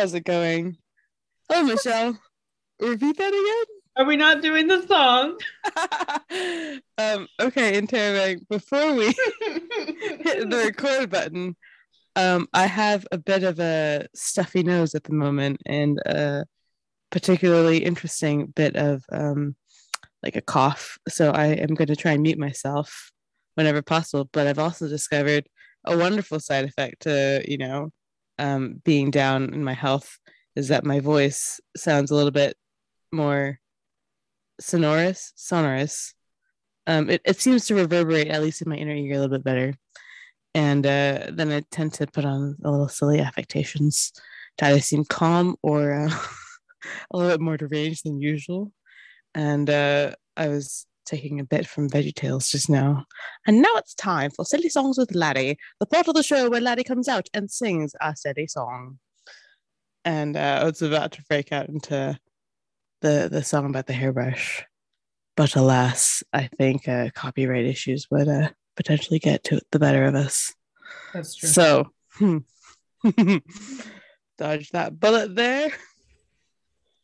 How's it going? Hello, Michelle. Repeat that again. Are we not doing the song? um, okay, Interrobang, before we hit the record button, um, I have a bit of a stuffy nose at the moment and a particularly interesting bit of um, like a cough. So I am going to try and mute myself whenever possible. But I've also discovered a wonderful side effect to, you know, um, being down in my health is that my voice sounds a little bit more sonorous, sonorous. Um, it, it seems to reverberate, at least in my inner ear, a little bit better. And uh, then I tend to put on a little silly affectations to either seem calm or uh, a little bit more deranged than usual. And uh, I was taking a bit from Veggie Tales just now. And now it's time for Silly Songs with Laddie, the part of the show where Laddie comes out and sings a silly song. And uh, I was about to break out into the, the song about the hairbrush. But alas, I think uh, copyright issues would uh, potentially get to the better of us. That's true. So, hmm. dodge that bullet there.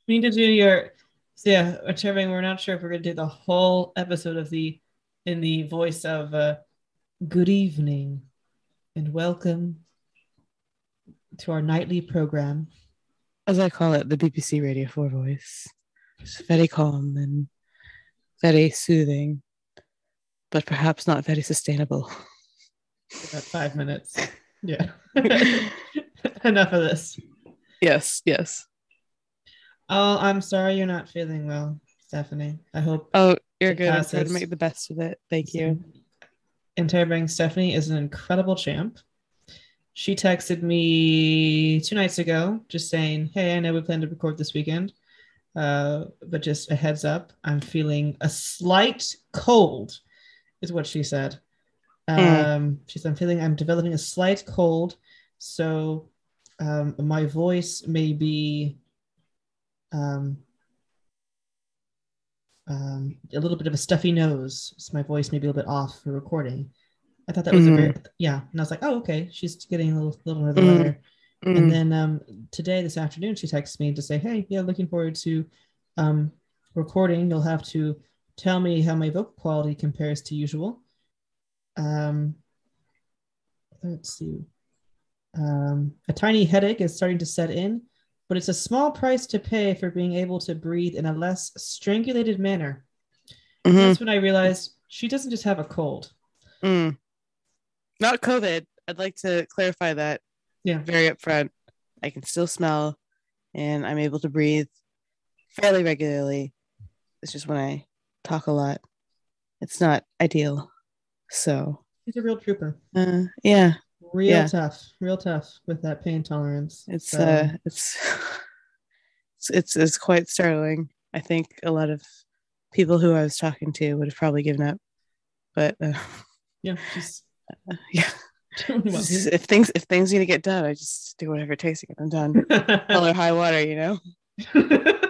we need to do your so yeah, Interrobang, we're not sure if we're gonna do the whole episode of the in the voice of uh good evening and welcome to our nightly program. As I call it, the BBC Radio 4 voice. It's very calm and very soothing, but perhaps not very sustainable. About five minutes. Yeah. Enough of this. yes, yes. Oh, I'm sorry you're not feeling well, Stephanie. I hope Oh, you're good. I'm trying to make the best of it. Thank you. Interrobang Stephanie is an incredible champ. She texted me two nights ago just saying, Hey, I know we plan to record this weekend, uh, but just a heads up, I'm feeling a slight cold, is what she said. Mm. Um, she said, I'm feeling, I'm developing a slight cold. So um, my voice may be um, um, a little bit of a stuffy nose, so my voice may be a little bit off for recording. I thought that was a very yeah, and I was like, oh okay, she's getting a little little bit Mm. later. Mm. And then um, today, this afternoon, she texts me to say, hey, yeah, looking forward to um, recording. You'll have to tell me how my vocal quality compares to usual. Um, let's see. Um, a tiny headache is starting to set in, but it's a small price to pay for being able to breathe in a less strangulated manner. Mhm. That's when I realized she doesn't just have a cold. Mm. Not COVID. I'd like to clarify that Yeah. very upfront. I can still smell and I'm able to breathe fairly regularly. It's just when I talk a lot, it's not ideal. So, She's a real trooper. uh, yeah, Real Yeah. tough. Real tough with that pain tolerance. it's So, uh, it's it's it's it's quite startling. I think a lot of people who I was talking to would have probably given up, but uh, yeah, yeah, doing well. It's just- if things if things need to get done, I just do whatever it takes to get them done. Hell or high water, you know.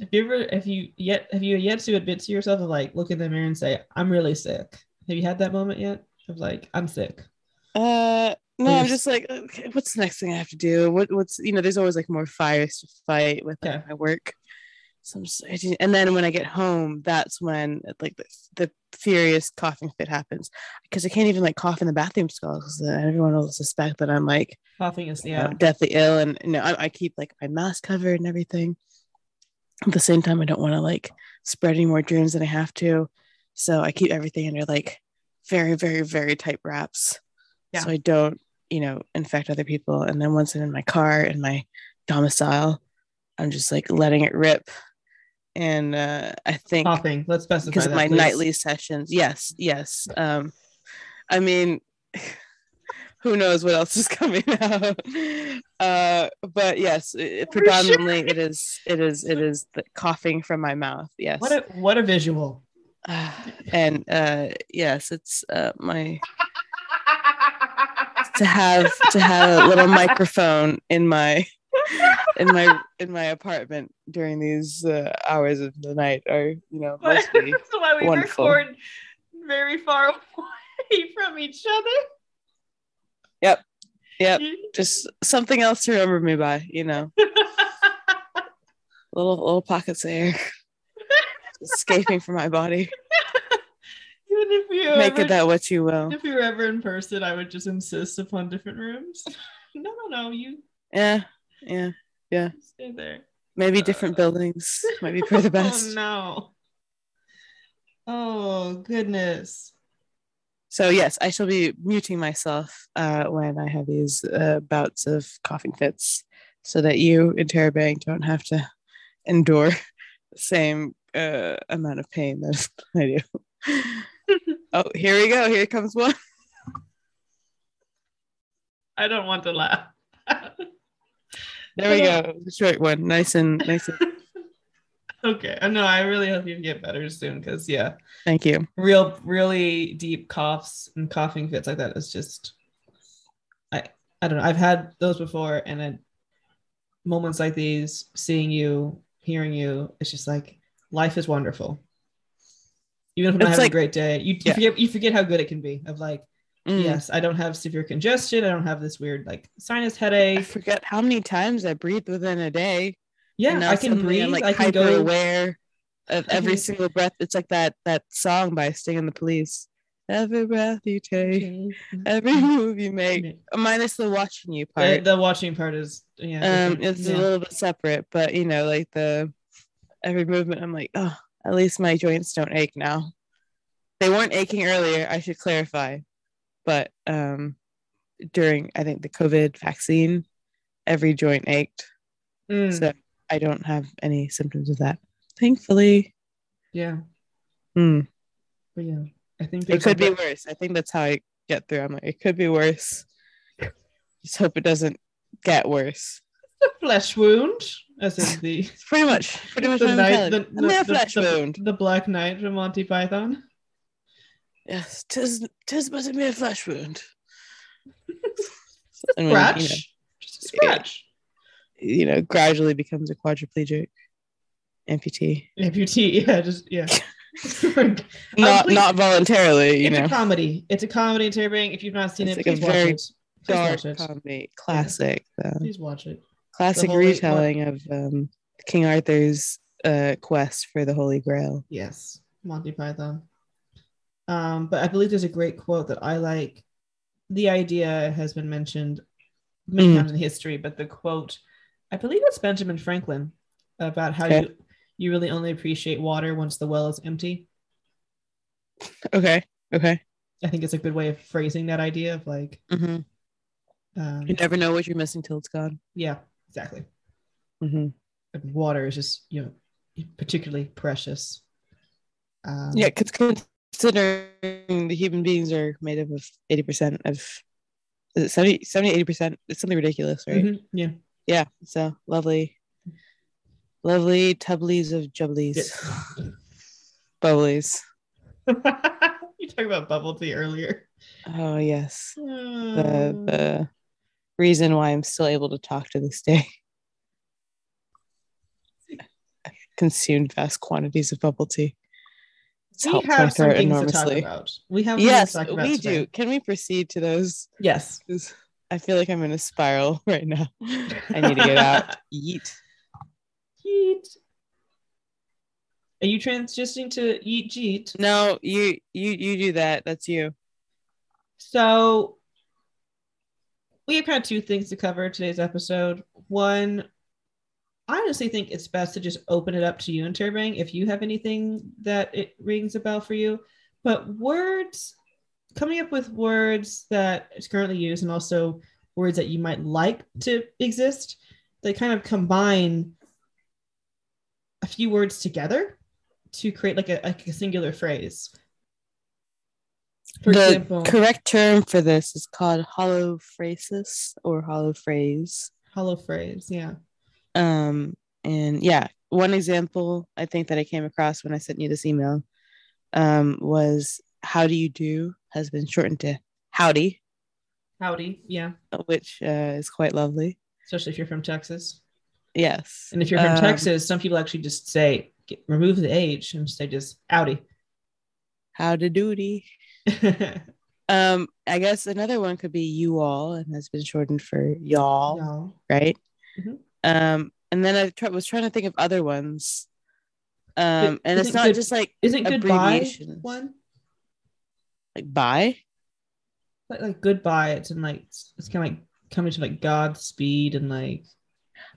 have you ever have you yet have you yet to admit to yourself of like look in the mirror and say i'm really sick have you had that moment yet of like i'm sick Uh, no, I'm just like, okay, what's the next thing I have to do? What, what's, you know, there's always like more fires to fight with like, Yeah. my work. So I'm just, and then when I get home, that's when like the, the furious coughing fit happens because I can't even like cough in the bathroom stalls because everyone will suspect that I'm like coughing is yeah deathly ill, and you know, I, I keep like my mask covered and everything. At the same time, I don't want to like spread any more germs than I have to, so I keep everything under like very, very, very tight wraps, Yeah. so I don't, you know, infect other people. And then once I'm in my car in my domicile, I'm just like letting it rip. And uh, I think coughing let's specify because of that, my please. nightly sessions. Yes, yes. Um, I mean, who knows what else is coming out? Uh, but yes, it, predominantly it is it is it is the coughing from my mouth. Yes, what a what a visual and uh, yes, it's uh, my to have to have a little microphone in my in my in my apartment during these uh, hours of the night are you know must be that's why we wonderful. record very far away from each other Yep. Yep. Just something else to remember me by, you know. little little pockets of air escaping from my body. Even if you Make ever, it that what you will. if you were ever in person, I would just insist upon different rooms. no, no, no, you Yeah. Yeah. Yeah. Stay there. Maybe different buildings might be for the best. Oh no. Oh goodness. So yes, I shall be muting myself uh, when I have these uh, bouts of coughing fits, so that you, Interrobang, don't have to endure the same uh, amount of pain that I do. oh, here we go. Here comes one. I don't want to laugh. There we go. The short one, nice and nice. And, okay. No. I really hope you get better soon because yeah, thank you. real, really deep coughs and coughing fits like that is just. I I don't know. I've had those before, and at moments like these, seeing you, hearing you, it's just like life is wonderful. Even if I'm not having like- a great day, you, you Yeah. forget you forget how good it can be. Of like, Mm. yes, I don't have severe congestion. I don't have this weird like sinus I headache. forget how many times I breathe within a day. Yeah, I can breathe. I'm like I can hyper go. aware of every single breath. It's like that that song by Sting and the Police. Every breath you take, every move you make, minus the watching you part. the watching part is yeah. um, it's Yeah. a little bit separate, but you know, like the every movement, I'm like, oh, at least my joints don't ache now. They weren't aching earlier. I should clarify, but um, during I think the COVID vaccine, every joint ached. Mm, So I don't have any symptoms of that, thankfully. yeah, Hmm. but yeah, I think It could be worse. I think that's how I get through. I'm like, it could be worse. Just hope it doesn't get worse. a flesh wound, as in the It's pretty much, pretty much the knight, the. A mere the- flesh the- wound. the Black Knight from Monty Python. Yes, tis tis but a mere flesh wound. When, you Scratch, know, just a scratch. you know, gradually becomes a quadriplegic amputee. Amputee, yeah, just yeah. Not please- not voluntarily, you it's know. a comedy. It's a comedy, Tearing. If you've not seen It's it, like a please watch very it. Please Dark it. comedy, classic, though. Please watch it. Classic retelling of um, King Arthur's uh, quest for the Holy Grail. Yes, Monty Python. Um, but I believe there's a great quote that I like. The idea has been mentioned many Mm. times in history, but the quote, I believe it's Benjamin Franklin about how Okay. you you really only appreciate water once the well is empty. Okay, okay. I think it's a good way of phrasing that idea of like, hmm um, You never know what you're missing till it's gone. yeah, exactly. hmm And water is just you know particularly precious. Um, Yeah, because considering the human beings are made up of 80% of is it 70, 70 80%? It's something ridiculous, right? mhm, yeah. Yeah. So lovely, lovely tubblies of jubblies, Yeah. bubblies. you talked about bubble tea earlier. Oh, yes. The, Um, the reason why I'm still able to talk to this day. I consumed vast quantities of bubble tea. It's we have some things to talk about. We have Yes, to talk about we today. do. Can we proceed to those? Yes. I feel like I'm in a spiral right now. I need to get out. Eat. Yeet. Are you transitioning to eat jeet? No, you you you do that. That's you. So we have of two things to cover today's episode. One, I honestly think it's best to just open it up to you and Turbang if you have anything that it rings a bell for you. But words, coming up with words that is currently used and also words that you might like to exist, they kind of combine a few words together to create like a, like a singular phrase. For the example, correct term for this is called holophrasis or holophrase. hollow phrase, yeah. Um, and yeah, one example I think that I came across when I sent you this email um, was "How do you do?" has been shortened to "Howdy," Howdy, yeah. which uh, is quite lovely. Especially if you're from Texas. Yes, And if you're from Um, Texas, some people actually just say, get, remove the H and say just Howdy. How Howdy doody. Um, I guess another one could be you all and that's been shortened for y'all, Y'all. right? Mhm. Um, and then I try, was trying to think of other ones. Um, But and it's not good- just like Isn't goodbye abbreviations. one? like bye. Like, like goodbye. It's in like it's, it's kind of like coming to like Godspeed and like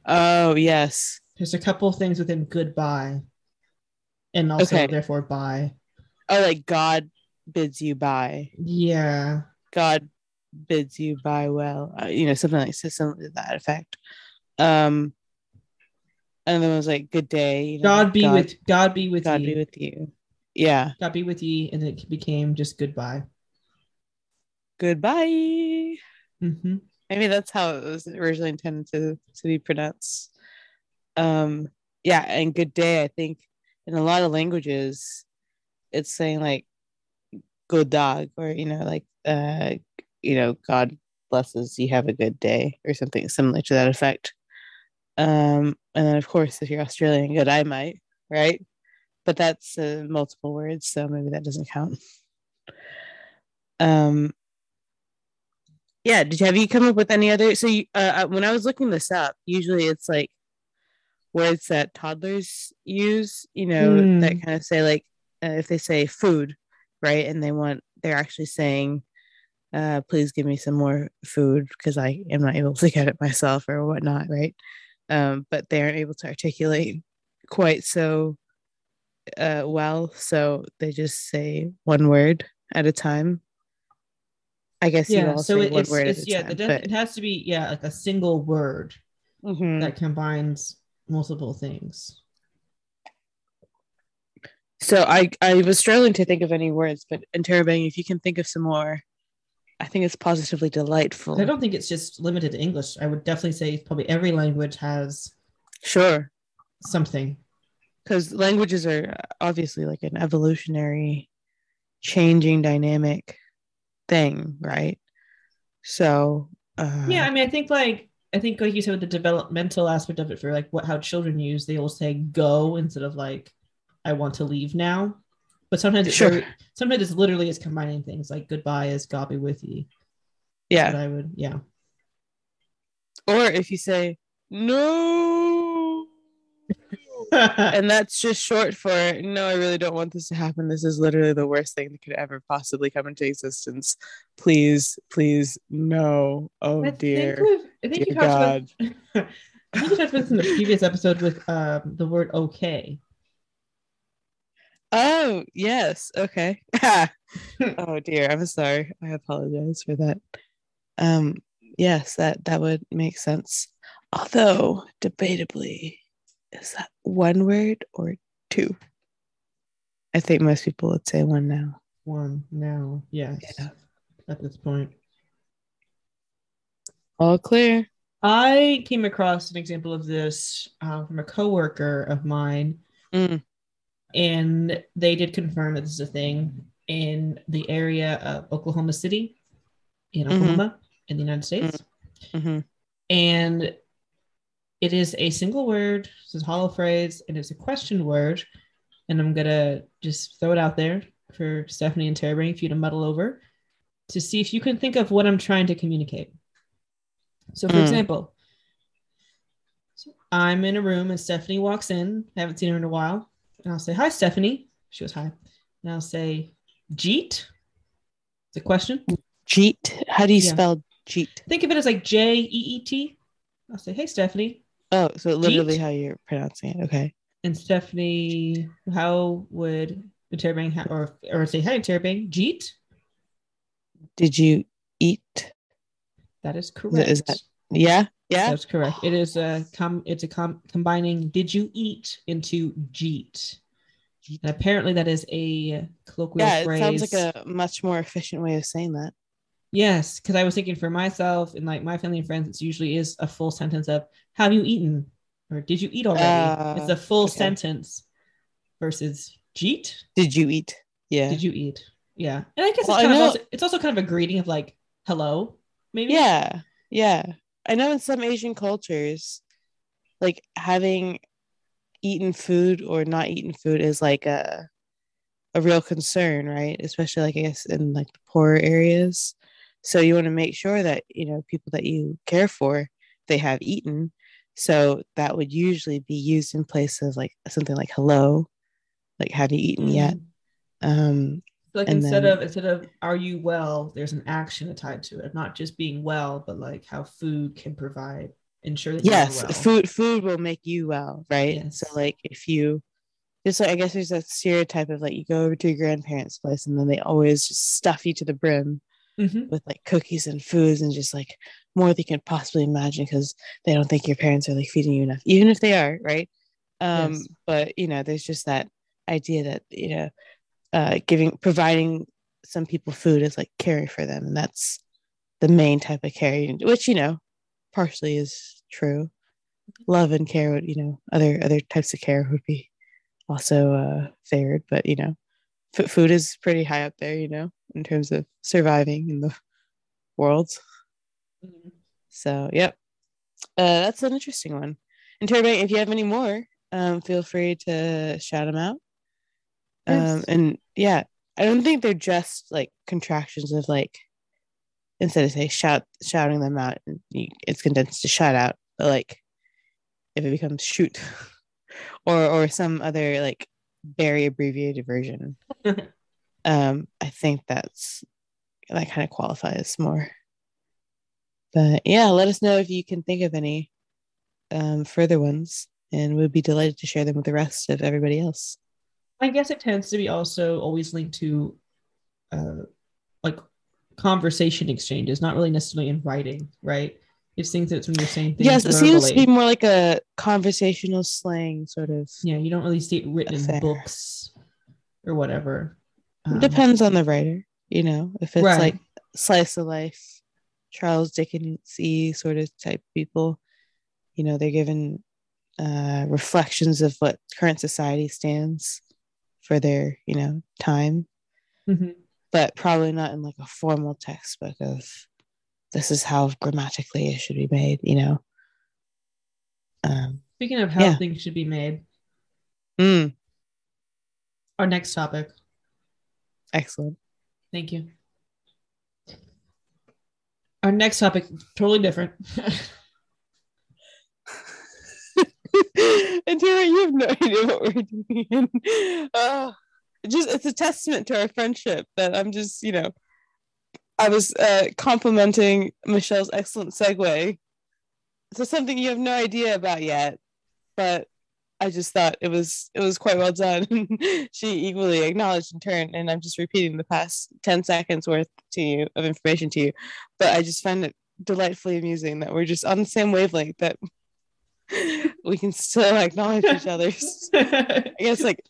Oh yes. there's a couple things within goodbye, and also Okay. therefore bye. Oh, like God bids you bye. Yeah. God bids you bye well. Uh, you know, something like something to that effect. Um, and then it was like good day. You know, God be with God be with God ye. be with you. Yeah. God be with ye, and it became just goodbye. Goodbye. hmm Maybe that's how it was originally intended to to be pronounced. Um, yeah, and good day. I think in a lot of languages, it's saying like good dog, or you know, like uh, you know, God blesses you. Have a good day, or something similar to that effect. Um, and then of course, if you're Australian, good I might, right? But that's uh, multiple words, so maybe that doesn't count. Um, yeah did you have you come up with any other so you, uh, uh, when i was looking this up usually it's like words that toddlers use you know Mm. that kind of say like uh, if they say food right and they want they're actually saying uh please give me some more food because i am not able to get it myself or whatnot right um but they aren't able to articulate quite so uh well so they just say one word at a time I guess you Yeah. So it, it's, it's yeah. time, but- it has to be yeah like a single word Mhm. that combines multiple things. So I I was struggling to think of any words, but Interrobang, if you can think of some more, I think it's positively delightful. I don't think it's just limited to English. I would definitely say probably every language has Sure, something. because languages are obviously like an evolutionary, changing dynamic thing, right? So uh, Yeah, I mean, I think like I think like you said with the developmental aspect of it for like what how children use, they will say go instead of like I want to leave now. But sometimes it's Sure. very, sometimes it's literally is combining things like goodbye is God be with you. yeah. I would yeah. Or if you say no, and that's just short for no, I really don't want this to happen. This is literally the worst thing that could ever possibly come into existence. Please, please, no. Oh I dear. think I think Dear you talked about I think you talked about this in the previous episode with um, the word okay. Oh, yes. Okay. oh dear. I'm sorry. I apologize for that. Um, yes, that that would make sense. Although, debatably, is that one word or two? I think most people would say one now. One now, yes. Yeah. At this point. All clear. I came across an example of this uh, from a coworker of mine, Mm. And they did confirm that this is a thing in the area of Oklahoma City, in Mhm. Oklahoma, in the United States, hmm and it is a single word. This is a hollow phrase, and it's a question word. And I'm gonna just throw it out there for Stephanie and Terry for you to muddle over to see if you can think of what I'm trying to communicate. So, for Mm. example, I'm in a room and Stephanie walks in. I haven't seen her in a while. And I'll say, Hi, Stephanie. She goes, Hi. And I'll say, Jeet. It's a question. Jeet. How do you Yeah. spell Jeet? Think of it as like J E E T. I'll say, Hey, Stephanie. Oh, so literally Jeet? how you're pronouncing it. Okay. And Stephanie, how would Terabang ha- or or say, Hi, Terabang, Jeet? Did you eat? That is correct. is that- Yeah. Yeah. That's correct. It is a com. It's a com combining. Did you eat into Jeet? And apparently that is a colloquial Yeah. It phrase. sounds like a much more efficient way of saying that. yes, because I was thinking for myself and like my family and friends, it usually is a full sentence of "Have you eaten?" or "Did you eat already?" Ah, it's a full okay. sentence versus Jeet. Did you eat? Yeah. Did you eat? Yeah, and I guess Well, it's I kind of also, it's also kind of a greeting of like hello, maybe. Yeah. Yeah. I know in some Asian cultures, like having eaten food or not eaten food is like a a real concern, right? Especially like I guess in like the poorer areas. So you want to make sure that you know people that you care for they have eaten. So that would usually be used in place of like something like hello, like have you eaten mm. yet? Um, like instead then, of instead of are you well, there's an action tied to it, not just being well, but like how food can provide ensure that yes, well. food food will make you well, right? Yes. So like if you just like I guess there's a stereotype of like you go over to your grandparents' place and then they always just stuff you to the brim mm-hmm. with like cookies and foods and just like more than you can possibly imagine because they don't think your parents are like feeding you enough, even if they are, right? Um, yes. But you know, there's just that idea that you know, uh, giving providing some people food is like caring for them, and that's the main type of care, which you know, partially is true. Love and care would you know other other types of care would be also uh, favored, but you know, f- food is pretty high up there, you know, in terms of surviving in the world. Mm-hmm. So, yep, uh, that's an interesting one. And Turbank, if you have any more, um, feel free to shout them out. Yes. Um, and yeah, I don't think they're just like contractions of like instead of say shout shouting them out, it's condensed to shout out. But like if it becomes shoot or or some other like very abbreviated version. um, I think that's that kind of qualifies more. But yeah, let us know if you can think of any um, further ones, and we'd be delighted to share them with the rest of everybody else. I guess it tends to be also always linked to uh, like conversation exchanges, not really necessarily in writing, right? It seems that it's when you're saying things. Yes, it verbally. seems to be more like a conversational slang sort of. Yeah, you don't really see it written affair. in books or whatever. Um, Depends on the writer, you know, if it's right. like slice of life, Charles Dickens sort of type people, you know, they're given uh, reflections of what current society stands for their, you know, time. Mm-hmm. But probably not in like a formal textbook of this is how grammatically it should be made, you know. Um, Speaking of how yeah. things should be made, mm. our next topic. Excellent. Thank you. Our next topic, totally different. and Tara, you have no idea what we're doing. uh, just it's a testament to our friendship that I'm just, you know, I was uh, complimenting Michelle's excellent segue to something you have no idea about yet, but I just thought it was it was quite well done. she equally acknowledged in turn, and I'm just repeating the past ten seconds worth to you of information to you, but I just find it delightfully amusing that we're just on the same wavelength that we can still acknowledge each other's. I guess like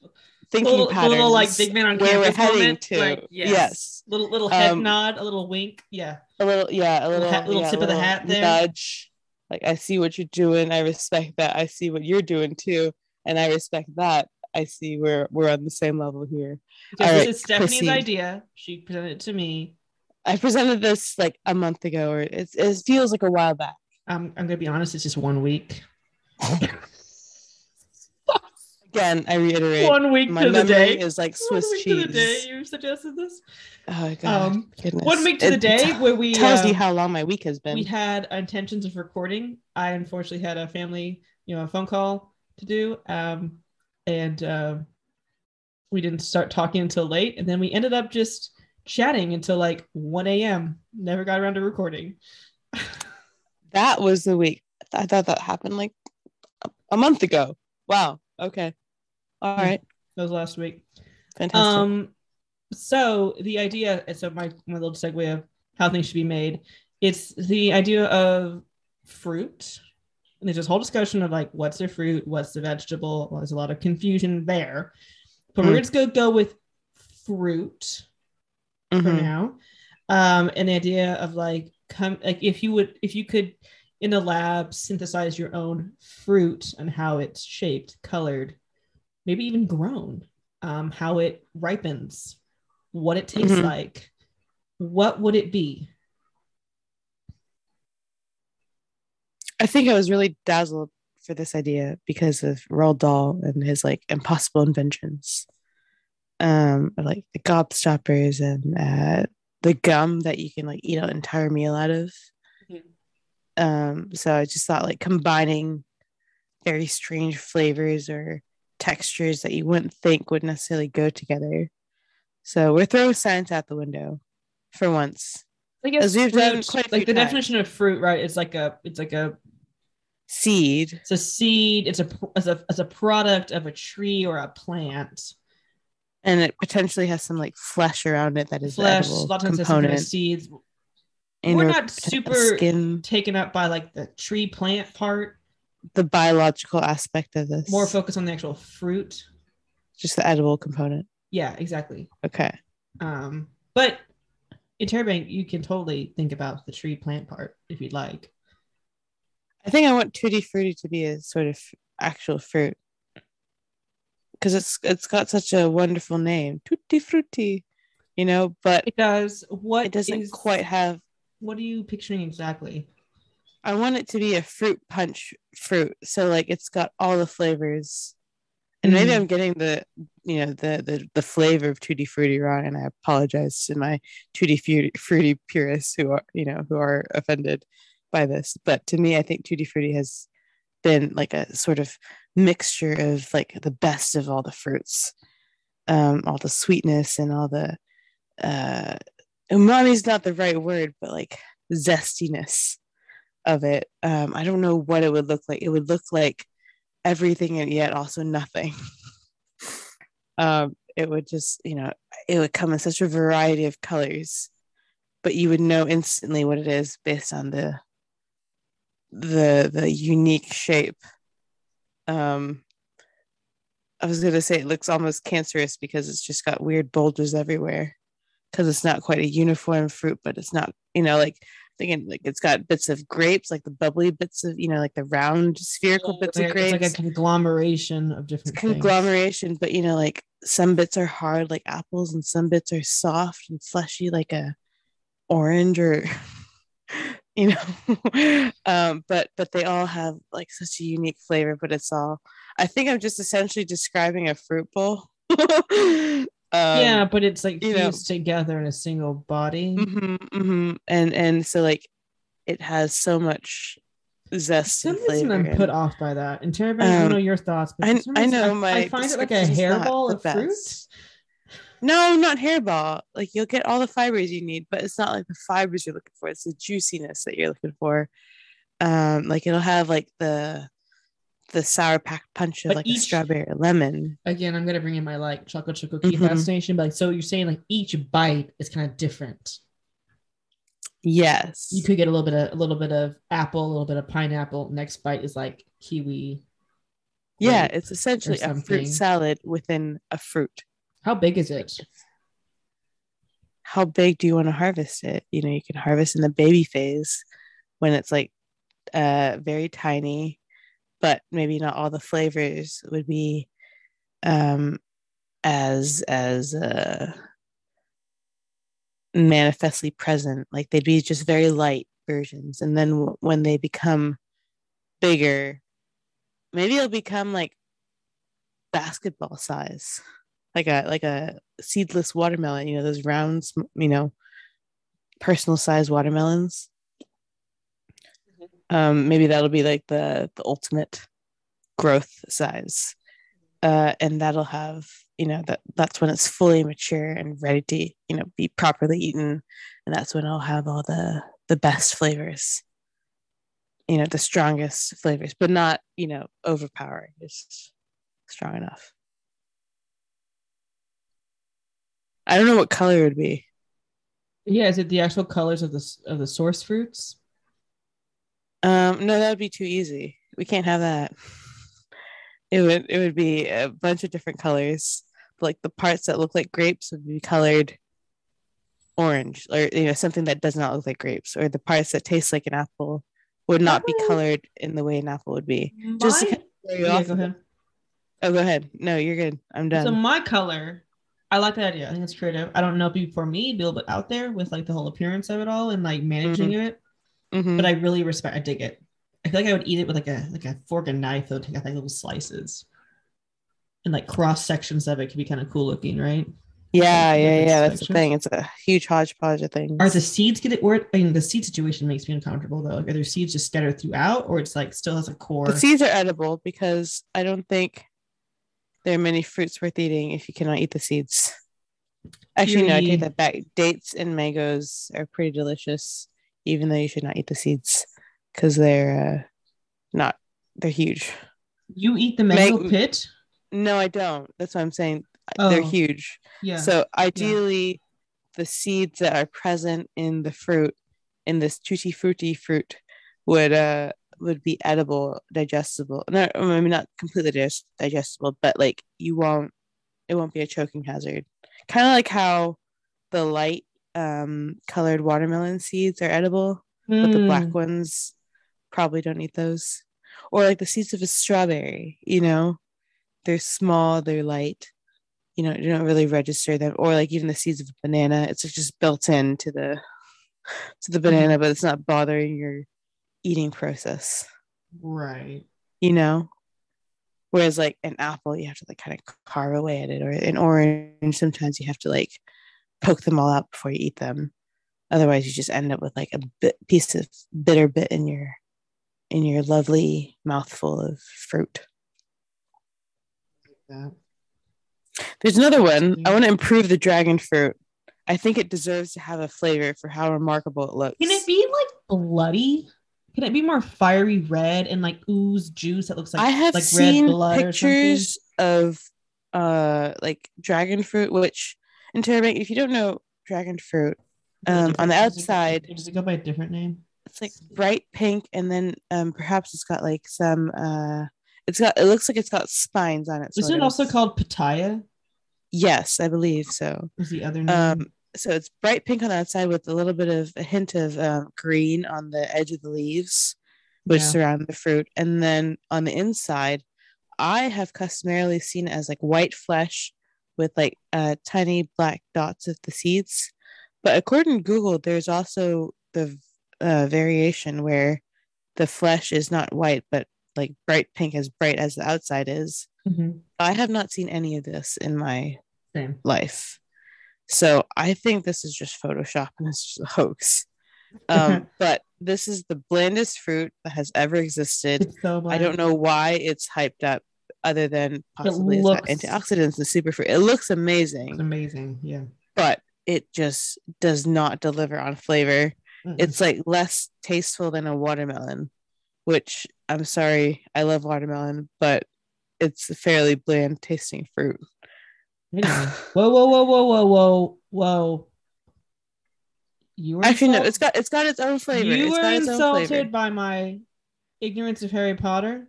thinking little, patterns. little like big man on where we're heading moment. to. Like, yes. yes. Little little head um, nod, a little wink. Yeah. A little yeah, a little, little, little yeah, tip of the hat there. Nudge. Like I see what you're doing. I respect that. I see what you're doing too, and I respect that. I see we're we're on the same level here. Because this right, is Stephanie's proceed. idea. She presented it to me. I presented this like a month ago, or it, it feels like a while back. Um, I'm gonna be honest. It's just one week. Again, I reiterate. One week my to the day is like Swiss one week cheese. To the day you suggested this. Oh god, um, goodness. One week to the day t- where we tells uh, you how long my week has been. We had intentions of recording. I unfortunately had a family, you know, a phone call to do, um, and uh, we didn't start talking until late, and then we ended up just chatting until like 1 a.m. Never got around to recording. that was the week. I thought that happened like a month ago. Wow. Okay. All right. That was last week. Fantastic. Um, so the idea, so my, my little segue of how things should be made, it's the idea of fruit. And there's this whole discussion of like, what's the fruit? What's the vegetable? Well, there's a lot of confusion there. But mm. we're just going to go with fruit mm-hmm. for now. Um, and the idea of like, come, like if you would, if you could in a lab synthesize your own fruit and how it's shaped, colored, maybe even grown, um, how it ripens, what it tastes mm-hmm. like, what would it be? I think I was really dazzled for this idea because of Roald Dahl and his like impossible inventions. um, like the gobstoppers and uh, the gum that you can like eat an entire meal out of. Um, so I just thought like combining very strange flavors or textures that you wouldn't think would necessarily go together. So we're throwing science out the window for once. I guess we've fruit, done quite like the times. definition of fruit, right? It's like a it's like a seed. It's a seed. It's a as a as a product of a tree or a plant. And it potentially has some like flesh around it that is flesh. A lot of times component. Kind of seeds. We're not super skin. taken up by like the tree plant part. The biological aspect of this. More focus on the actual fruit. Just the edible component. Yeah, exactly. Okay. Um, but in Terabang, you can totally think about the tree plant part if you'd like. I think I want tutti frutti to be a sort of actual fruit because it's it's got such a wonderful name, tutti frutti, you know. But it does. What it doesn't is, quite have. What are you picturing exactly? I want it to be a fruit punch fruit, so like it's got all the flavors and maybe mm. I'm getting the you know the the the flavor of tutti frutti wrong, and I apologize to my tutti frutti purists who are you know who are offended by this. But to me, I think tutti frutti has been like a sort of mixture of like the best of all the fruits, um, all the sweetness and all the uh, umami is not the right word, but like zestiness of it. Um, I don't know what it would look like. It would look like everything and yet also nothing. um, it would just, you know, it would come in such a variety of colors, but you would know instantly what it is based on the the the unique shape. Um, I was gonna say it looks almost cancerous because it's just got weird boulders everywhere because it's not quite a uniform fruit, but it's not, you know, like thinking like it's got bits of grapes, like the bubbly bits of, you know, like the round spherical bits of grapes. It's like a conglomeration of different conglomeration, things. but you know, like some bits are hard like apples and some bits are soft and fleshy like a orange or you know um but but they all have like such a unique flavor but it's all i think i'm just essentially describing a fruit bowl Um, yeah, but it's like fused know, together in a single body. Mm-hmm, mm-hmm. And and so like it has so much zest and flavor. I'm put off by that. And Terry, um, I don't know your thoughts, but I, I know I, my I find it like a hairball of best. fruit. No, not hairball. Like you'll get all the fibers you need, but it's not like the fibers you're looking for. It's the juiciness that you're looking for. Um, like it'll have like the the sour pack punch of but like each, a strawberry or lemon. Again, I'm gonna bring in my like chocolate choco key mm-hmm. fascination, but like so you're saying like each bite is kind of different. Yes. You could get a little bit of a little bit of apple, a little bit of pineapple. Next bite is like kiwi. Yeah, it's essentially a fruit salad within a fruit. How big is it? How big do you want to harvest it? You know, you can harvest in the baby phase when it's like uh very tiny but maybe not all the flavors would be um, as as uh, manifestly present. Like they'd be just very light versions, and then w- when they become bigger, maybe it'll become like basketball size, like a like a seedless watermelon. You know those rounds, you know, personal size watermelons um, maybe that'll be like the the ultimate growth size. Uh, and that'll have you know that that's when it's fully mature and ready to you know be properly eaten. And that's when i'll have all the the best flavors. You know the strongest flavors but not you know overpowering just strong enough. I don't know what color it would be. Yeah is it the actual colors of the of the source fruits um, no, that would be too easy. We can't have that. It would it would be a bunch of different colors. Like the parts that look like grapes would be colored orange, or you know something that does not look like grapes, or the parts that taste like an apple would not be colored in the way an apple would be. My, Just to kind of yeah, go ahead. Oh, go ahead. No, you're good. I'm done. So my color, I like that idea. I think it's creative. I don't know if for me, be a little bit out there with like the whole appearance of it all and like managing mm-hmm. it. Mm-hmm. But I really respect. I dig it. I feel like I would eat it with like a like a fork and knife. Though take out like little slices. and like cross sections of it could be kind of cool looking, right? Yeah, Like, yeah, yeah. That's the thing. It's a huge hodgepodge of things. Are the seeds get it? Where I mean, the seed situation makes me uncomfortable though. Like, are there seeds just scattered throughout, or it's like still has a core? The seeds are edible because I don't think there are many fruits worth eating if you cannot eat the seeds. Actually, no, I take that back. Dates and mangoes are pretty delicious, even though you should not eat the seeds because they're uh, not. They're huge. You eat the mango Mag- pit? No, I don't. That's what I'm saying. They're Oh. huge. Yeah. So ideally, the seeds that are present in the fruit, in this tutti frutti fruit, would uh would be edible, digestible. No, I mean not completely dig- digestible, but like you won't, it won't be a choking hazard. Kind of like how the light um colored watermelon seeds are edible, but the Mm, black ones probably don't eat those. Or like the seeds of a strawberry, you know, they're small, they're light you know, you don't really register them, or like even the seeds of a banana, it's just built into the to the banana, but it's not bothering your eating process, Right. you know. Whereas like an apple, you have to like kind of carve away at it, or an orange, sometimes you have to like poke them all out before you eat them. Otherwise, you just end up with like a bit piece of bitter bit in your in your lovely mouthful of fruit. There's another one. I want to improve the dragon fruit. I think it deserves to have a flavor for how remarkable it looks. Can it be like bloody? Can it be more fiery red and like ooze juice that looks like I have like seen red blood pictures of uh like dragon fruit, which in Terabang, if you don't know dragon fruit, um, on the Does it- outside, does it go by a different name? it's like bright pink, and then um perhaps it's got like some uh it's got it looks like it's got spines on it. Isn't it also called pitaya? Yes, I believe so. Was the other name? Um, so it's bright pink on the outside with a little bit of a hint of um, green on the edge of the leaves, which Yeah. surround the fruit. And then on the inside, I have customarily seen it as like white flesh with like uh, tiny black dots of the seeds. But according to Google, there's also the uh, variation where the flesh is not white, but like bright pink, as bright as the outside is. Mhm. I have not seen any of this in my Same. life. So I think this is just Photoshop and it's just a hoax. Um, but this is the blandest fruit that has ever existed. So I don't know why it's hyped up other than possibly it's looks- antioxidants and superfruit. It looks It's amazing, amazing. Yeah. but it just does not deliver on flavor. Mm-mm. It's like less tasteful than a watermelon, which I'm sorry, I love watermelon, but it's a fairly bland tasting fruit. Whoa, whoa, whoa, whoa, whoa, whoa, whoa. You were Actually, no, it's got it's got its own flavor. You it's were got its own insulted by my ignorance of Harry Potter.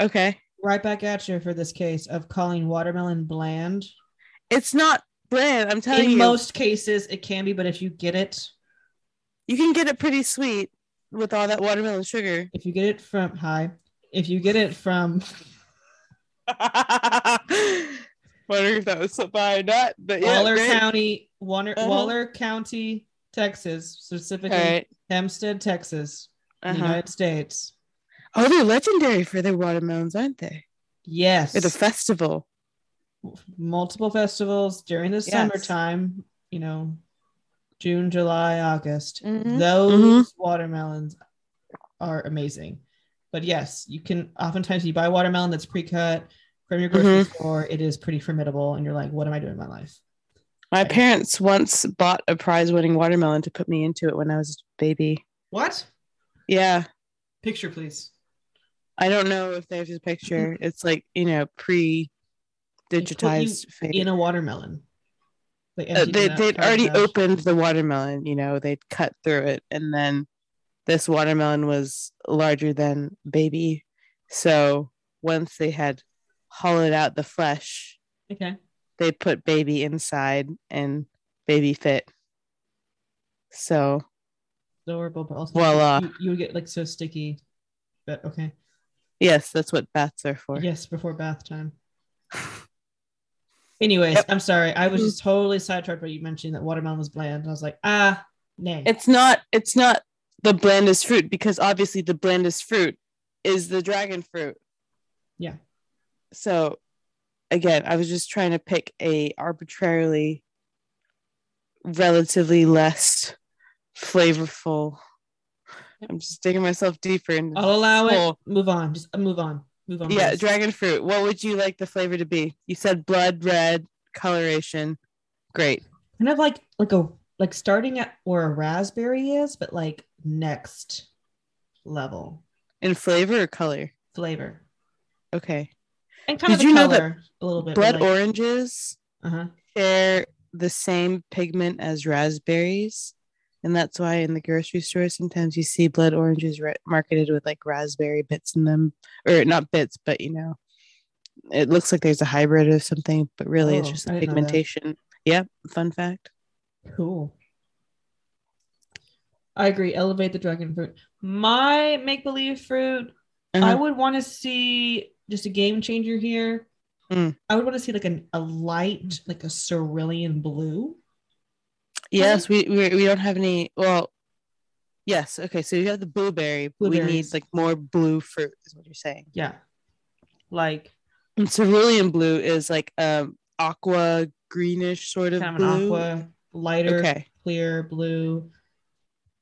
Okay. Right back at you for this case of calling watermelon bland. It's not bland. I'm telling In you. In most cases, it can be, but if you get it, you can get it pretty sweet with all that watermelon sugar. if you get it from hi, if you get it from Wondering if that was by or not. But yeah, Waller great. County, Waller, Uh-huh. Waller County, Texas, specifically All right. Hempstead, Texas, Uh-huh. United States. Oh, they're legendary for their watermelons, aren't they? Yes, At a festival. multiple festivals during the Yes. summertime. You know, June, July, August. Mhm. Those watermelons are amazing. But yes, you can oftentimes you buy watermelon that's pre-cut from your grocery Mm-hmm. store. It is pretty formidable, and you're like, "What am I doing in my life?" My Right. parents once bought a prize winning watermelon to put me into it when I was a baby. What Yeah. picture, please? I don't know if there's a picture. It's like, you know, pre digitized. In a watermelon. Like uh, they they'd already out. opened the watermelon, you know, they'd cut through it. And then this watermelon was larger than baby. So once they had hollowed out the flesh, Okay. they put baby inside and baby fit. So Adorable, but also Voila. You, you would get like so sticky. But okay. Yes, that's what bats are for. Yes, before bath time. Anyways, Yep. I'm sorry. I was just totally sidetracked by you mentioning that watermelon was bland. I was like, ah, nay. It's not it's not the blandest fruit because obviously the blandest fruit is the dragon fruit. Yeah. So again, I was just trying to pick a arbitrarily relatively less flavorful. I'm just digging myself deeper in. I'll allow it. Move on. Just uh, move on. Move on. Yeah, please. dragon fruit. What would you like the flavor to be? You said blood red coloration. Great. kind of like like a like starting at where a raspberry is, but like next level In flavor or color? flavor Okay. and kind Did of you know that a little bit. Blood like, oranges uh-huh. share the same pigment as raspberries. And that's why in the grocery store sometimes you see blood oranges re- marketed with like raspberry bits in them, or not bits, but you know, it looks like there's a hybrid of something, but really it's Oh, just I know that. pigmentation. Yep, fun fact. Cool. I agree. Elevate the dragon fruit. My make believe fruit. I Uh-huh. would want to see just a game changer here. Mm. I would want to see like an, a light, like a cerulean blue. Yes, we, we we don't have any. Well, yes. Okay, so you have the blueberry. but We need Blueberries. like more blue fruit, is what you're saying. Yeah. Like And cerulean blue is like um aqua greenish sort of kind of an blue. aqua, lighter, Okay. clear blue.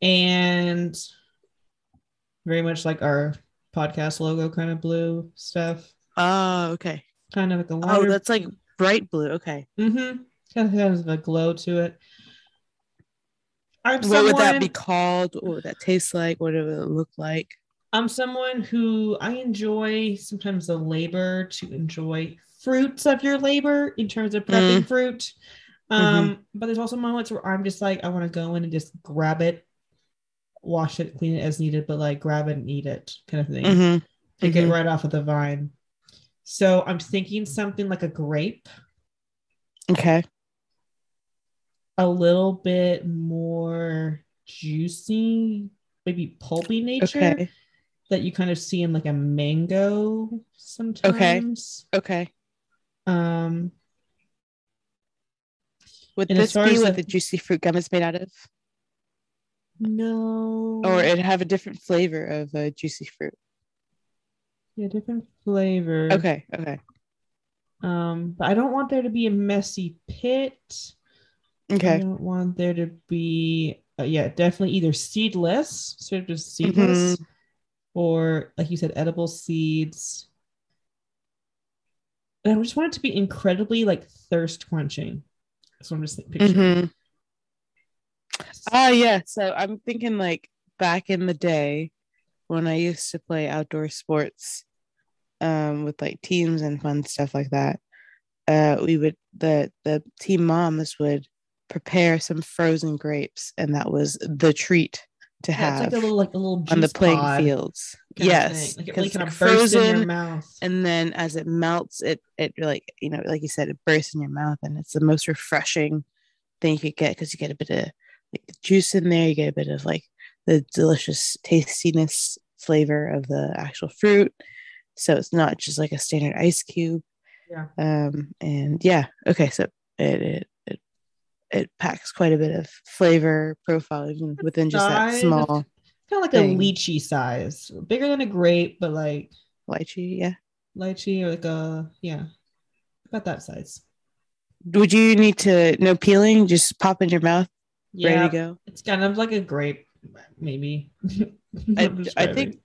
And very much like our podcast logo kind of blue stuff. Oh, okay. Kind of like a Oh, that's like bright blue. Okay. Mm-hmm. Kind of has a glow to it. I'm What would that be called? What would that taste like? What would it look like? I'm someone who I enjoy sometimes the labor to enjoy fruits of your labor in terms of prepping fruit. Um, but there's also moments where I'm just like, I want to go in and just grab it, wash it, clean it as needed, but like grab it and eat it kind of thing. Mhm. Take it Mhm. right off of the vine. So I'm thinking something like a grape, Okay. A little bit more juicy, maybe pulpy nature Okay. that you kind of see in like a mango sometimes. Okay. Um, Would this be what the- the juicy fruit gum is made out of? no, Or it have a different flavor of uh, juicy fruit? yeah, different flavor. Okay. Okay. Um, but I don't want there to be a messy pit. I Okay. don't want there to be, uh, yeah, definitely either seedless, sort of just seedless, Mm-hmm. or like you said, edible seeds. And I just want it to be incredibly like thirst quenching. That's what I'm just picturing. Mhm. Ah, yeah. So I'm thinking like back in the day when I used to play outdoor sports um, with like teams and fun stuff like that. Uh, we would the the team moms would prepare some frozen grapes, and that was the treat to Yeah, it's have like a little like a little on the playing fields. Yes, like it 'cause really kind like, of bursts in your frozen, mouth. and then as it melts, it it like you know, like you said, it bursts in your mouth, and it's the most refreshing thing you could get because you get a bit of like juice in there, you get a bit of like the delicious tastiness flavor of the actual fruit. So it's not just like a standard ice cube. Yeah. Um, and yeah, okay, so it it it, packs quite a bit of flavor profile even within just that Size, small kind of like thing. a lychee size, bigger than a grape, but like lychee. Yeah. lychee or like a yeah, about that size. Would you need to no peeling? Just pop in your mouth, Yeah, ready to go. it's kind of like a grape, maybe. I, I think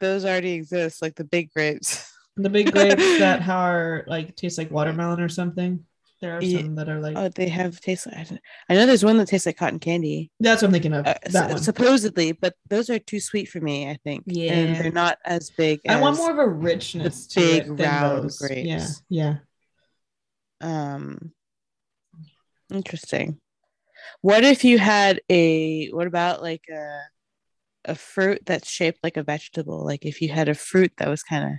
those already exist, like the big grapes. the big grapes that are like taste like watermelon or something. There are Yeah. some that are like Oh, they have taste. I I know there's one that tastes like cotton candy, that's what I'm thinking of. uh, that su- one. supposedly, but those are too sweet for me. I think. and Yeah. they're not as big. I want more of a richness to big, round those. Yeah, yeah. Um, interesting. What if you had a? What about like a a fruit that's shaped like a vegetable? Like if you had a fruit that was kind of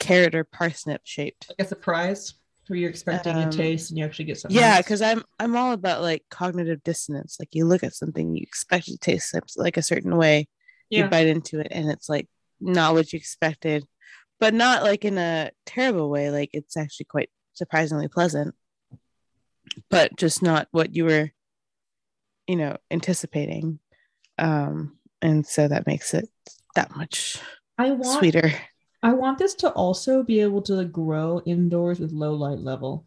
carrot or parsnip shaped. Like a surprise where you're expecting Um, a taste and you actually get something. Yeah, because I'm I'm all about like cognitive dissonance. Like you look at something, you expect it to taste like a certain way, yeah, you bite into it, and it's like not what you expected, but not like in a terrible way. Like it's actually quite surprisingly pleasant, but just not what you were, you know, anticipating. Um, and so that makes it that much I want sweeter. I want this to also be able to grow indoors with low light level.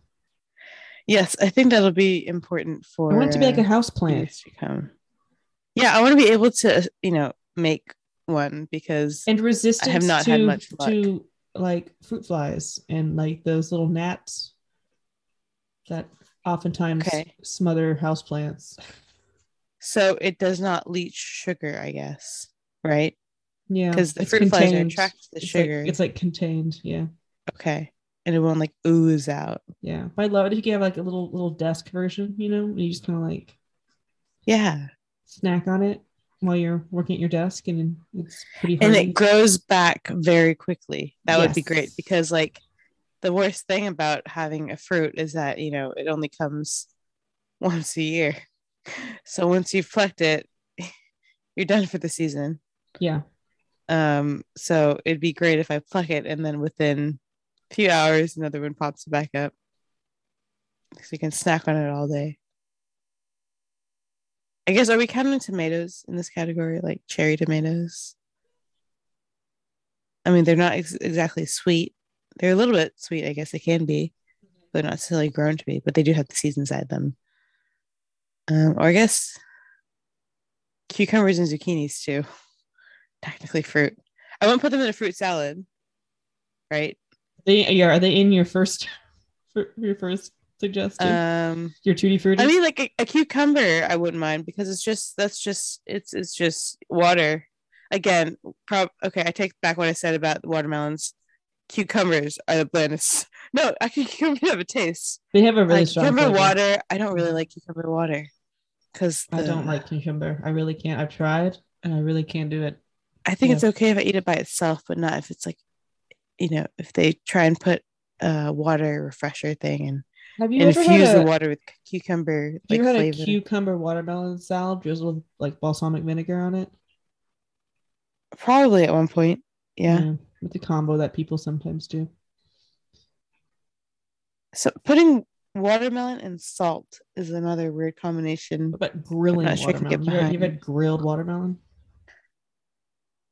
Yes, I think that'll be important for. I want it to be like a house plant. years to come. Yeah, I want to be able to, you know, make one because and resistance have not to, had much luck. to like fruit flies and like those little gnats that oftentimes Okay. smother houseplants. so it does not leach sugar, I guess, right? Yeah, Because the fruit flies are contained. attracted to the It's like- sugar. it's like contained. Yeah, okay, and it won't like ooze out. yeah. But I love it if you can have like a little little desk version. You know, you just kind of like Yeah, snack on it while you're working at your desk, and it's pretty. and it grows back very quickly. That would be great because like the worst thing about having a fruit is that you know it only comes once a year. So once you've plucked it, you're done for the season. yeah, Um, so it'd be great if I pluck it and then within a few hours another one pops back up. So you can snack on it all day. I guess are we counting tomatoes in this category, like cherry tomatoes? I mean, they're not ex- exactly sweet. They're a little bit sweet, I guess they can be. They're not necessarily grown to be, but they do have the seeds inside them. Um, or I guess cucumbers and zucchinis too. Technically fruit. I won't put them in a fruit salad, right? they yeah. Are they in your first your first suggestion? Um, your tutti frutti. I mean, like a, a cucumber, I wouldn't mind because it's just that's just it's it's just water. Again, prob okay. I take back what I said about the watermelons. Cucumbers are the blandest. No, actually, cucumbers have a taste. they have a really Like strong cucumber flavor. water, I don't really like cucumber water because I don't like cucumber. I really can't. I've tried, and I really can't do it. I think Yeah. it's okay if I eat it by itself, but not if it's like, you know, if they try and put a water refresher thing and Have you ever infuse had the water with cucumber have like you had a cucumber watermelon salad drizzled with like balsamic vinegar on it? Probably at one point. Yeah. with the combo that people sometimes do. So putting watermelon and salt is another weird combination. But grilling not sure I could get watermelon? You ever- had grilled watermelon?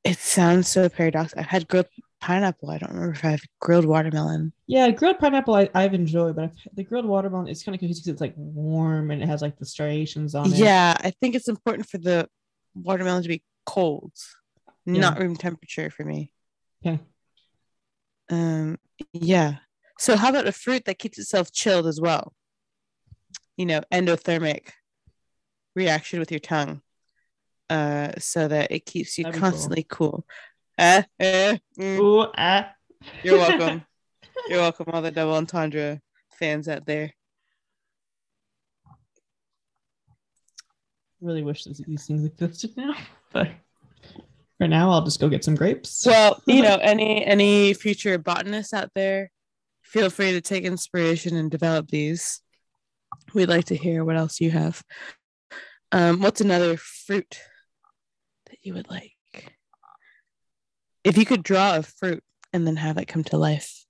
It sounds so paradoxical. I've had grilled pineapple. I don't remember if I've grilled watermelon. Yeah, grilled pineapple I, I've enjoyed, but I've, the grilled watermelon it's kind of confusing because it's like warm and it has like the striations on it. Yeah, I think it's important for the watermelon to be cold, not room temperature for me. Yeah. Um, yeah. So how about a fruit that keeps itself chilled as well? You know, endothermic reaction with your tongue, uh, so that it keeps you That'd be cool. constantly cool. Uh, uh, mm, Ooh, ah. you're welcome. you're welcome, all the double entendre fans out there. really wish these, these things existed now, but for now I'll just go get some grapes. Well, you know, any any future botanists out there, feel free to take inspiration and develop these. We'd like to hear what else you have. Um, what's another fruit you would like? If you could draw a fruit and then have it come to life,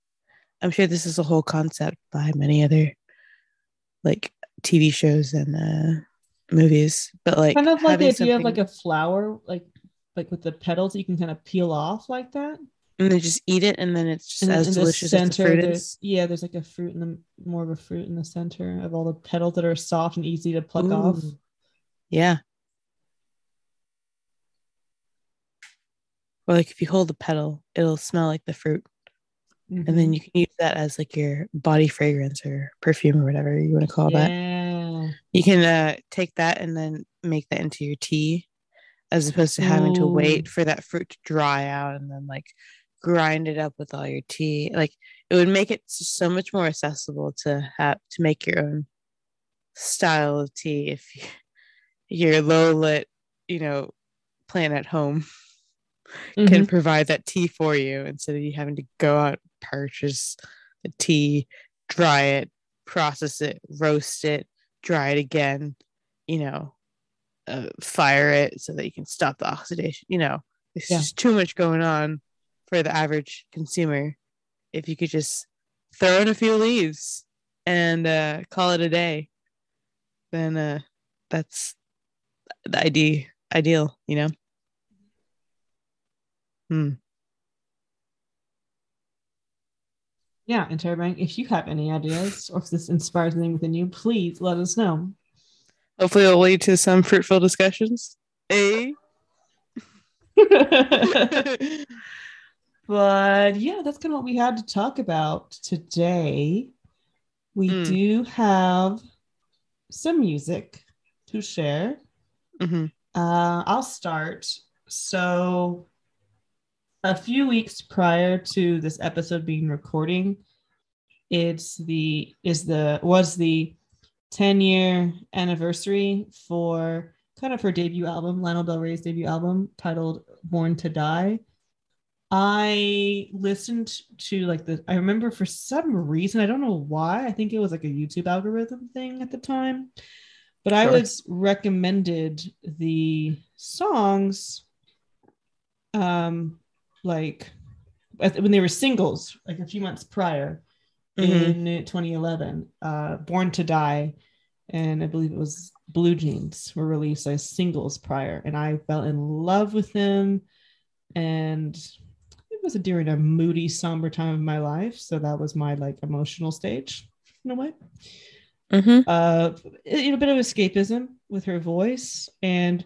I'm sure this is a whole concept by many other like TV shows and uh, movies. But like kind of like the having idea of like a flower, like like with the petals you can kind of peel off like that. and then just eat it, and then it's just And then as in the delicious as the center, fruit there's is. yeah, there's like a fruit in the more of a fruit in the center of all the petals that are soft and easy to pluck off. Yeah. Or like if you hold the petal, it'll smell like the fruit. And then Mhm. you can use that as like your body fragrance or perfume or whatever you want to call that. You can uh, take that and then make that into your tea as opposed to having to wait for that fruit to dry out and then like grind it up with all your tea. Like it would make it so much more accessible to have to make your own style of tea if you, your low lit, you know, plant at home can Mhm. provide that tea for you instead of you having to go out and purchase the tea, dry it, process it, roast it, dry it again, you know, uh, fire it so that you can stop the oxidation. You know, there's Yeah. just too much going on for the average consumer. If you could just throw in a few leaves and uh, call it a day, then uh, that's the idea, ideal, you know? Hmm. Yeah, Interrobang, if you have any ideas or if this inspires anything within you, please let us know. Hopefully, it'll lead to some fruitful discussions. A. but yeah, that's kind of what we had to talk about today. We Mm. do have some music to share. Mhm. Uh, I'll start. So, a few weeks prior to this episode being recording, it's the is the was the 10 year anniversary for kind of her debut album, Lana Del Rey's debut album titled Born to Die. I listened to like the I remember for some reason, I don't know why, I think it was like a YouTube algorithm thing at the time. But I was recommended the songs um like when they were singles like a few months prior Mhm. in 2011 uh born to die and i believe it was blue jeans were released as singles prior and i fell in love with them and it was during a moody somber time of my life so that was my like emotional stage in a way Mm-hmm. uh you know a bit of escapism with her voice and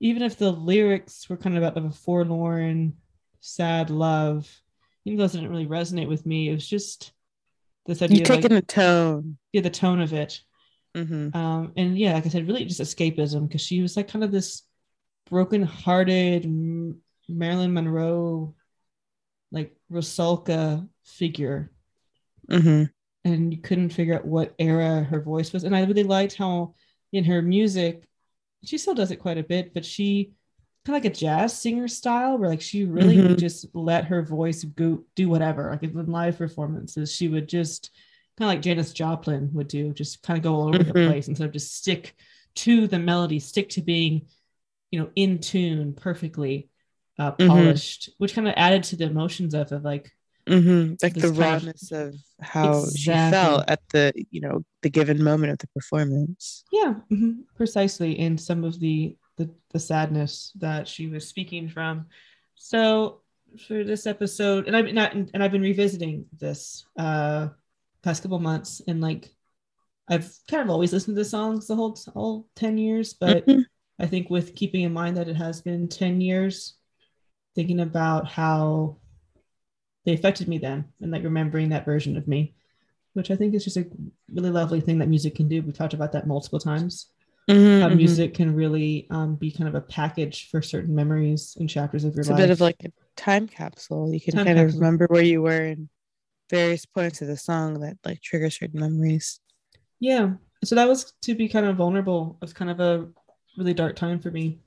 even if the lyrics were kind of about of a forlorn sad love even though those didn't really resonate with me it was just this idea You of, like, taking the tone. yeah, the tone of it Mhm. um and yeah like i said really just escapism because she was like kind of this broken-hearted marilyn monroe like rosalka figure Mhm. and you couldn't figure out what era her voice was. And I really liked how in her music, she still does it quite a bit, but she kind of like a jazz singer style where like she really Mhm. would just let her voice go do whatever. Like in live performances, she would just kind of like Janis Joplin would do, just kind of go all over the Mhm. place instead of just stick to the melody, stick to being, you know, in tune perfectly uh, Mhm. polished, which kind of added to the emotions of it. Like, hmm Like the kind of- rawness of, how she felt at the you know the given moment of the performance. Yeah, mhm, precisely. In some of the, the the sadness that she was speaking from. So for this episode, and I've not and I've been revisiting this uh past couple months, and like I've kind of always listened to the songs the whole all ten years, but Mhm. I think with keeping in mind that it has been ten years, thinking about how they affected me then, and like remembering that version of me, which I think is just a really lovely thing that music can do. We've talked about that multiple times Mhm, how mhm. music can really um, be kind of a package for certain memories and chapters of your life. It's a bit of like a time capsule. You can Time kind of remember where you were in various points of the song that like trigger certain memories. yeah. So that was to be kind of vulnerable. It was kind of a really dark time for me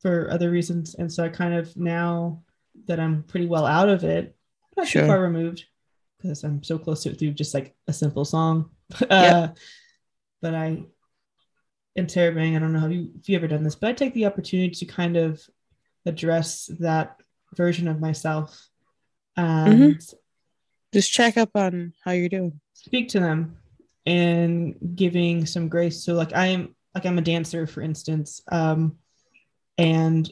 for other reasons. And so I kind of now that I'm pretty well out of it, not Sure. too far removed because I'm so close to it through just like a simple song. uh, but I interrobang, I don't know how you if you ever done this, but I take the opportunity to kind of address that version of myself and Just check up on how you're doing. speak to them and giving some grace. So like I am like I'm a dancer, for instance, um, and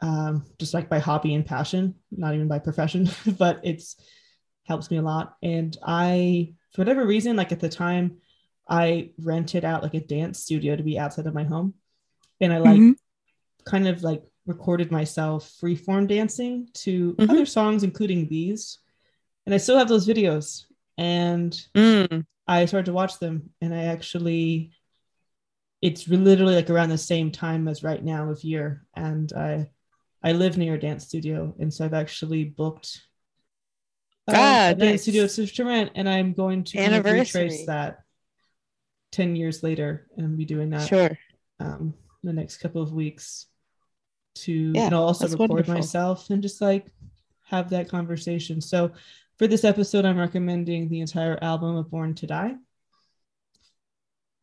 um, just like by hobby and passion, not even by profession, but it's helps me a lot. And I, for whatever reason, like at the time, I rented out like a dance studio to be outside of my home, and I like Mhm. kind of like recorded myself freeform dancing to Mhm. other songs, including these. And I still have those videos. And Mm. I started to watch them, and I actually, it's literally like around the same time as right now of year, and I, I live near a dance studio, and so I've actually booked uh, Ah, a dance studio nice. to rent, and I'm going to kind of Anniversary. retrace that ten years later, and be doing that Sure. um, the next couple of weeks to Yeah, and I'll also record wonderful. myself and just like have that conversation. So for this episode, I'm recommending the entire album of Born to Die.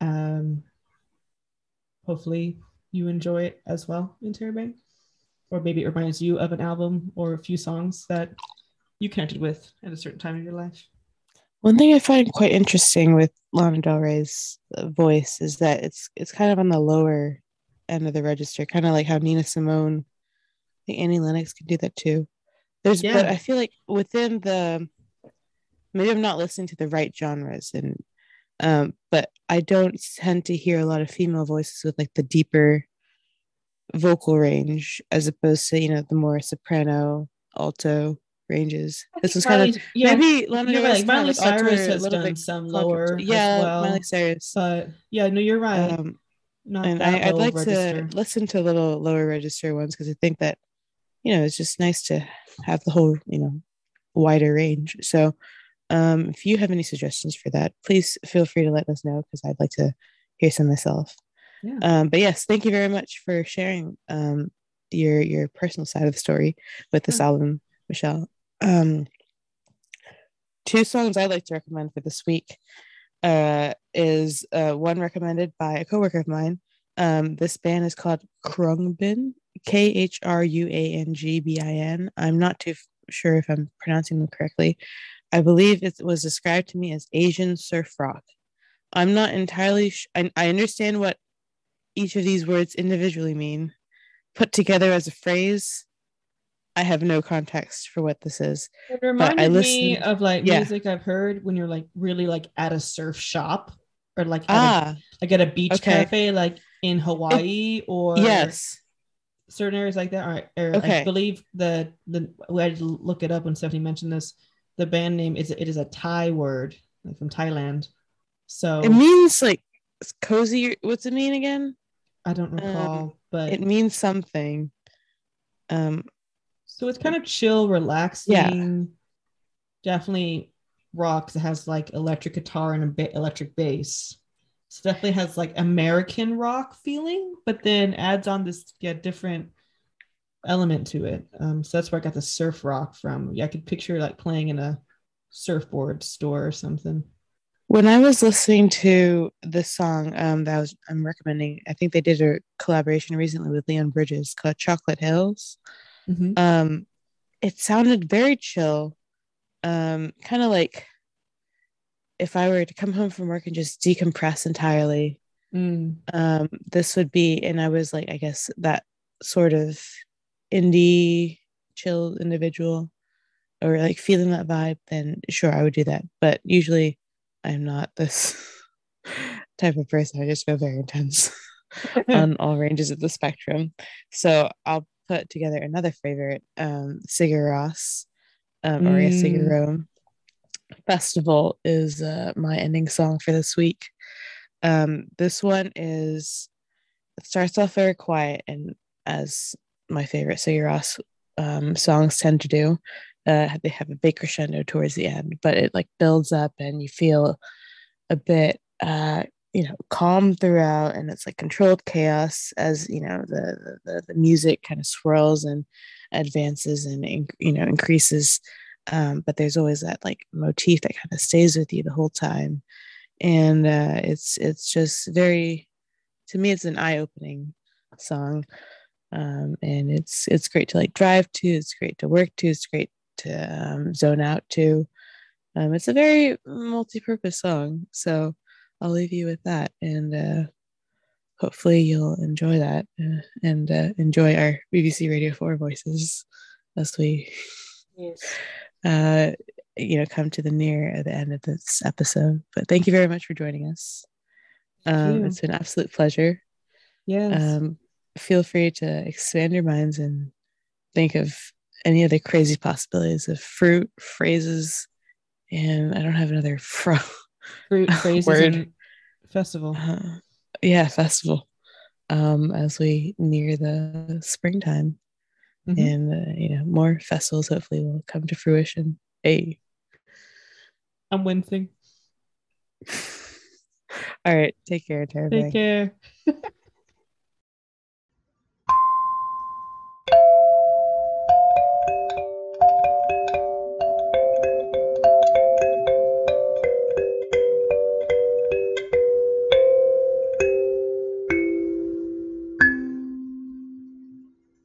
Um, hopefully you enjoy it as well, Interrobang. Or maybe it reminds you of an album or a few songs that you connected with at a certain time in your life. One thing I find quite interesting with Lana Del Rey's voice is that it's it's kind of on the lower end of the register, kind of like how Nina Simone, I think Annie Lennox can do that too. There's, Yeah. but I feel like within the maybe I'm not listening to the right genres and um but I don't tend to hear a lot of female voices with like the deeper vocal range as opposed to you know the more soprano alto ranges. This was kind of yeah, maybe Lana Del Rey, like Miley Cyrus has done some lower, yeah, well, Miley Cyrus. But yeah, no, you're right. Um, Not and I, would like register. to listen to a little lower register ones because I think that you know it's just nice to have the whole you know wider range. So um, if you have any suggestions for that, please feel free to let us know because I'd like to hear some myself. Yeah. Um, but yes, thank you very much for sharing um, your your personal side of the story with this album, Michelle. Um, two songs I'd like to recommend for this week uh, is uh, one recommended by a coworker of mine. Um, this band is called Khruangbin, K H R U A N G B I N. I'm not too f- sure if I'm pronouncing them correctly. I believe it was described to me as Asian surf rock. I'm not entirely. Sh- I, I understand what each of these words individually mean. Put together as a phrase, I have no context for what this is. It reminded me of like yeah. music I've heard when you're like really like at a surf shop or like at ah, a, like at a beach okay. cafe, like in Hawaii or yes, certain areas like that. Or, or okay. I believe the the I had to look it up when Stephanie mentioned this. The band name is it is a Thai word like from Thailand. So it means like cozy. What's it mean again? I don't recall, um, but it means something. Um, so it's kind of chill, relaxing. Yeah. Definitely rocks. It has like electric guitar and a ba- electric bass. It definitely has like American rock feeling, but then adds on this yeah, different element to it. Um, so that's where I got the surf rock from. Yeah, I could picture like playing in a surfboard store or something. When I was listening to this song um, that I was I'm recommending, I think they did a collaboration recently with Leon Bridges called Chocolate Hills. Mm-hmm. Um, it sounded very chill, um, kind of like if I were to come home from work and just decompress entirely. Mm. Um, this would be, and I was like, I guess that sort of indie chill individual or like feeling that vibe, then sure, I would do that. But usually I'm not this type of person. I just feel very intense on all ranges of the spectrum. So I'll put together another favorite, um, Sigur Rós, um, mm. Aria Sigur Rós. Festival is uh, my ending song for this week. Um, this one is, it starts off very quiet, and as my favorite Sigur Rós um, songs tend to do, uh, they have a big crescendo towards the end, but it like builds up and you feel a bit uh, you know calm throughout and it's like controlled chaos as you know the the, the music kind of swirls and advances and you know increases um, but there's always that like motif that kind of stays with you the whole time. And uh, it's it's just very to me it's an eye-opening song um, and it's it's great to like drive to it's great to work to it's great to um, zone out to. Um, it's a very multi-purpose song so I'll leave you with that, and uh, hopefully you'll enjoy that uh, and uh, enjoy our BBC Radio Four voices as we, yes. uh, you know, come to the near at the end of this episode. But thank you very much for joining us. Um, it's an absolute pleasure. Yes. Um, feel free to expand your minds and think of any other crazy possibilities of fruit phrases. And I don't have another fro fruit phrases word. Festival. Uh, yeah, festival. Um, as we near the springtime, mm-hmm. and uh, you know more festivals hopefully will come to fruition. Hey, I'm wincing. All right, take care, Tara. Take care.